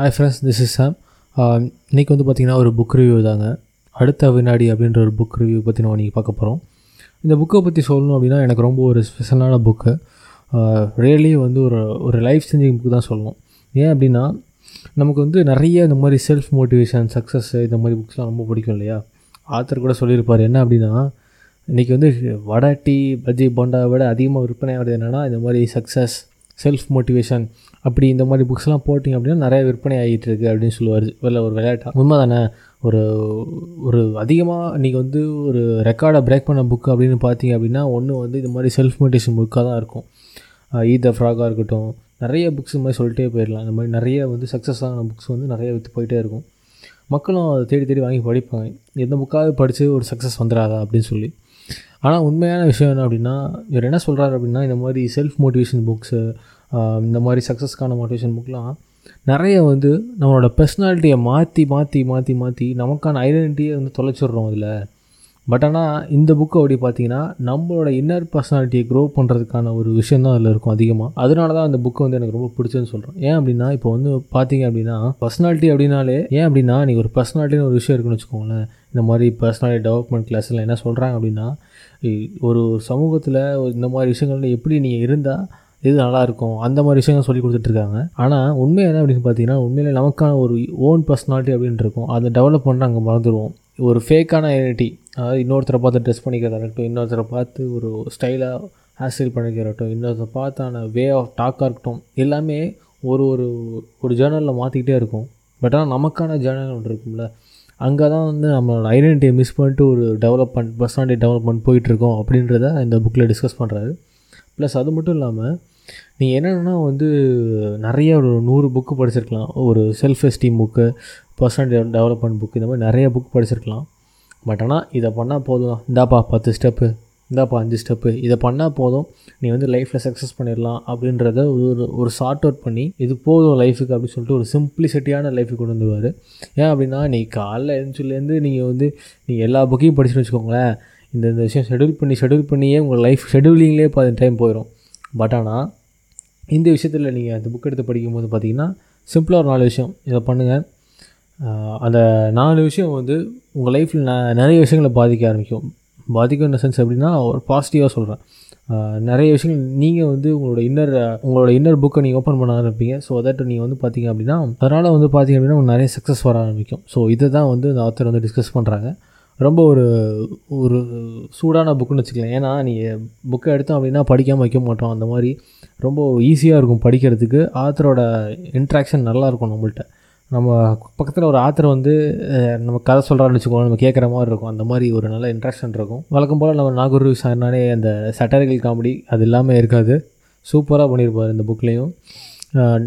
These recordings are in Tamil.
Hi friends this is Sam இன்றைக்கி வந்து பார்த்திங்கன்னா ஒரு புக் ரிவ்யூ தாங்க. அடுத்த வினாடி அப்படின்ற ஒரு புக் ரிவ்யூ பற்றி நம்ம இன்றைக்கி பார்க்க போகிறோம் இந்த புக்கை பற்றி சொல்லணும் அப்படின்னா எனக்கு ரொம்ப ஒரு ஸ்பெஷலான புக்கு ரியலி வந்து ஒரு ஒரு லைஃப் சேஞ்சிங் புக்கு தான் சொல்லணும். ஏன் அப்படின்னா நமக்கு வந்து நிறைய இந்த மாதிரி செல்ஃப் மோட்டிவேஷன் சக்ஸஸ் இந்த மாதிரி புக்ஸ்லாம் ரொம்ப பிடிக்கும் இல்லையா? ஆத்தர் கூட சொல்லியிருப்பார். என்ன அப்படின்னா இன்றைக்கி வந்து வடை டீ பஜ்ஜி போண்டாவை விட அதிகமாக விற்பனை ஆகிறது என்னென்னா இந்த மாதிரி சக்ஸஸ் செல்ஃப் மோட்டிவேஷன் அப்படி இந்த மாதிரி புக்ஸ்லாம் போட்டிங்க அப்படின்னா நிறைய விற்பனை ஆகிட்டு இருக்கு அப்படின்னு சொல்லுவார். வெளில ஒரு விளையாட்டாக உண்மை தானே ஒரு ஒரு அதிகமாக இன்றைக்கி வந்து ஒரு ரெக்கார்டை பிரேக் பண்ண புக் அப்படின்னு பார்த்தீங்க அப்படின்னா ஒன்று வந்து இது மாதிரி செல்ஃப் மோட்டிவேஷன் புக்காக தான் இருக்கும். ஈத் ஃப்ராகாக இருக்கட்டும். நிறைய புக்ஸ் இந்த மாதிரி சொல்லிட்டே போயிடலாம். இந்த மாதிரி நிறைய வந்து சக்ஸஸ் ஆன புக்ஸ் வந்து நிறைய விற்று போயிட்டே இருக்கும். மக்களும் அதை தேடி தேடி வாங்கி படிப்பாங்க. எந்த புக்காவது படித்து ஒரு சக்ஸஸ் வந்துடாதா அப்படின்னு சொல்லி. ஆனால் உண்மையான விஷயம் என்ன அப்படின்னா இவர் என்ன சொல்கிறாரு அப்படின்னா இந்த மாதிரி செல்ஃப் மோட்டிவேஷன் புக்ஸு இந்த மாதிரி சக்ஸஸ்க்கான மோட்டிவேஷன் புக்லாம் நிறைய வந்து நம்மளோட பர்சனாலிட்டியை மாற்றி மாற்றி மாற்றி மாற்றி நமக்கான ஐடென்டிட்டியை வந்து தொலைச்சிடுறோம் அதில். பட் ஆனால் இந்த புக்கு அப்படி பார்த்தீங்கன்னா நம்மளோட இன்னர் பர்சனாலிட்டியை க்ரோ பண்ணுறதுக்கான ஒரு விஷயம் தான் அதில் இருக்கும் அதிகமாக அதனால தான் அந்த புக்கு வந்து எனக்கு ரொம்ப பிடிச்சதுன்னு சொல்கிறேன் ஏன் அப்படின்னா இப்போ வந்து பார்த்தீங்க அப்படின்னா பர்சனாலிட்டி அப்படின்னாலே ஏன் அப்படின்னா நீங்கள் ஒரு பர்சனாலிட்டின்னு ஒரு விஷயம் இருக்குன்னு வச்சுக்கோங்களேன். இந்த மாதிரி பர்சனாலிட்டி டெவலப்மெண்ட் கிளாஸில் என்ன சொல்கிறாங்க அப்படின்னா ஒரு சமூகத்தில் இந்த மாதிரி விஷயங்கள்ல எப்படி நீங்கள் இருந்தால் இது நல்லாயிருக்கும் அந்த மாதிரி விஷயங்கள் சொல்லி கொடுத்துட்ருக்காங்க ஆனால் உண்மை என்ன அப்படின்னு பார்த்தீங்கன்னா உண்மையிலே நமக்கான ஒரு ஓன் பர்சனாலிட்டி அப்படின்னு இருக்கும். அதை டெவலப் பண்ண அங்கே மறந்துடுவோம். ஒரு ஃபேக்கான ஐடென்டிட்டி அதாவது இன்னொருத்தரை பார்த்து ட்ரெஸ் பண்ணிக்கிறதா இருக்கட்டும் இன்னொருத்தரை பார்த்து ஒரு ஸ்டைலாக ஹேர் ஸ்டைல் பண்ணிக்கிறட்டும் இன்னொருத்தரை பார்த்தான வே ஆஃப் டாக்காக இருக்கட்டும் எல்லாமே ஒரு ஒரு ஒரு ஜேர்னலில் மாற்றிக்கிட்டே இருக்கும். பட் ஆனால் நமக்கான ஜேர்னல் ஒன்று இருக்கும்ல. அங்கே தான் வந்து நம்மளோட ஐடென்டிட்டியை மிஸ் பண்ணிட்டு ஒரு டெவலப்மெண்ட் பர்சனாலிட்டி டெவலப்மெண்ட் போயிட்டுருக்கோம் அப்படின்றத இந்த புக்கில் டிஸ்கஸ் பண்ணுறாரு ப்ளஸ் அது மட்டும் இல்லாமல் நீங்கள் என்னென்னா வந்து நிறைய ஒரு நூறு புக்கு படிச்சிருக்கலாம். ஒரு self esteem book personal development book இந்த மாதிரி நிறைய புக் படிச்சிருக்கலாம். பட் ஆனால் இதை பண்ணால் போதும். இந்தாப்பா பத்து ஸ்டெப்பு இந்தாப்பா அஞ்சு ஸ்டெப்பு இதை பண்ணால் போதும். நீ வந்து லைஃப்பில் சக்ஸஸ் பண்ணிடலாம் அப்படின்றத ஒரு ஒரு சார்ட் அவுட் பண்ணி இது போதும் லைஃபுக்கு அப்படின்னு சொல்லிட்டு ஒரு சிம்பிளிசிட்டியான லைஃபுக்கு கொண்டு வந்துடுவார் ஏன் அப்படின்னா நீ காலைல எழுந்துச்சுலேருந்து நீங்கள் வந்து நீங்கள் எல்லா புக்கையும் படிச்சுன்னு வச்சுக்கோங்களேன். இந்த இந்த விஷயம் ஷெடியூல் பண்ணி ஷெடியூல் பண்ணியே உங்கள் லைஃப் ஷெடியூலிங்லேயே பாதி டைம் போயிடும் பட் ஆனால் இந்த விஷயத்தில் நீங்கள் அந்த புக் எடுத்து படிக்கும்போது பார்த்தீங்கன்னா சிம்பிளாக ஒரு நாலு விஷயம் இதை பண்ணுங்கள் அந்த நாலு விஷயம் வந்து உங்கள் லைஃப்பில் ந நிறைய விஷயங்களை பாதிக்க ஆரம்பிக்கும். பாதிக்கும் இந்த சென்ஸ் எப்படின்னா ஒரு பாசிட்டிவாக சொல்கிறேன் நிறைய விஷயங்கள் நீங்கள் வந்து உங்களோட இன்னர் உங்களோட இன்னர் புக்கை நீங்கள் ஓப்பன் பண்ண ஆரம்பிப்பீங்க. ஸோ அதட் நீங்கள் வந்து பார்த்தீங்க அப்படின்னா அதனால் வந்து பார்த்தீங்க அப்படின்னா உங்களுக்கு நிறைய சக்ஸஸ் வர ஆரம்பிக்கும். ஸோ இதை தான் வந்து இந்த ஆத்தர் வந்து டிஸ்கஸ் பண்ணுறாங்க ரொம்ப ஒரு ஒரு சூடான புக்குன்னு வச்சுக்கலாம் ஏன்னா நீங்கள் புக்கை எடுத்தோம் அப்படின்னா படிக்காமல் வைக்க மாட்டோம். அந்த மாதிரி ரொம்ப ஈஸியாக இருக்கும் படிக்கிறதுக்கு. ஆத்தரோட இன்ட்ராக்ஷன் நல்லாயிருக்கும் நம்மள்கிட்ட நம்ம பக்கத்தில் ஒரு ஆத்தர் வந்து நம்ம கதை சொல்கிறான்னு வச்சுக்கோங்க. நம்ம கேட்குற மாதிரி இருக்கும். அந்த மாதிரி ஒரு நல்ல இன்ட்ராக்ஷன் இருக்கும். வழக்கம் போல் நம்ம நாகூர் சார்னாலே அந்த சட்டரிக்கல் காமெடி அது இல்லாமல் இருக்காது. சூப்பராக பண்ணியிருப்பார் இந்த புக்லேயும்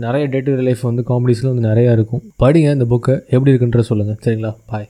நிறைய டே டு லைஃப் வந்து காமெடிஸில் வந்து நிறையா இருக்கும். படிங்க இந்த புக்கை எப்படி இருக்குன்ற சொல்லுங்கள் சரிங்களா? பாய்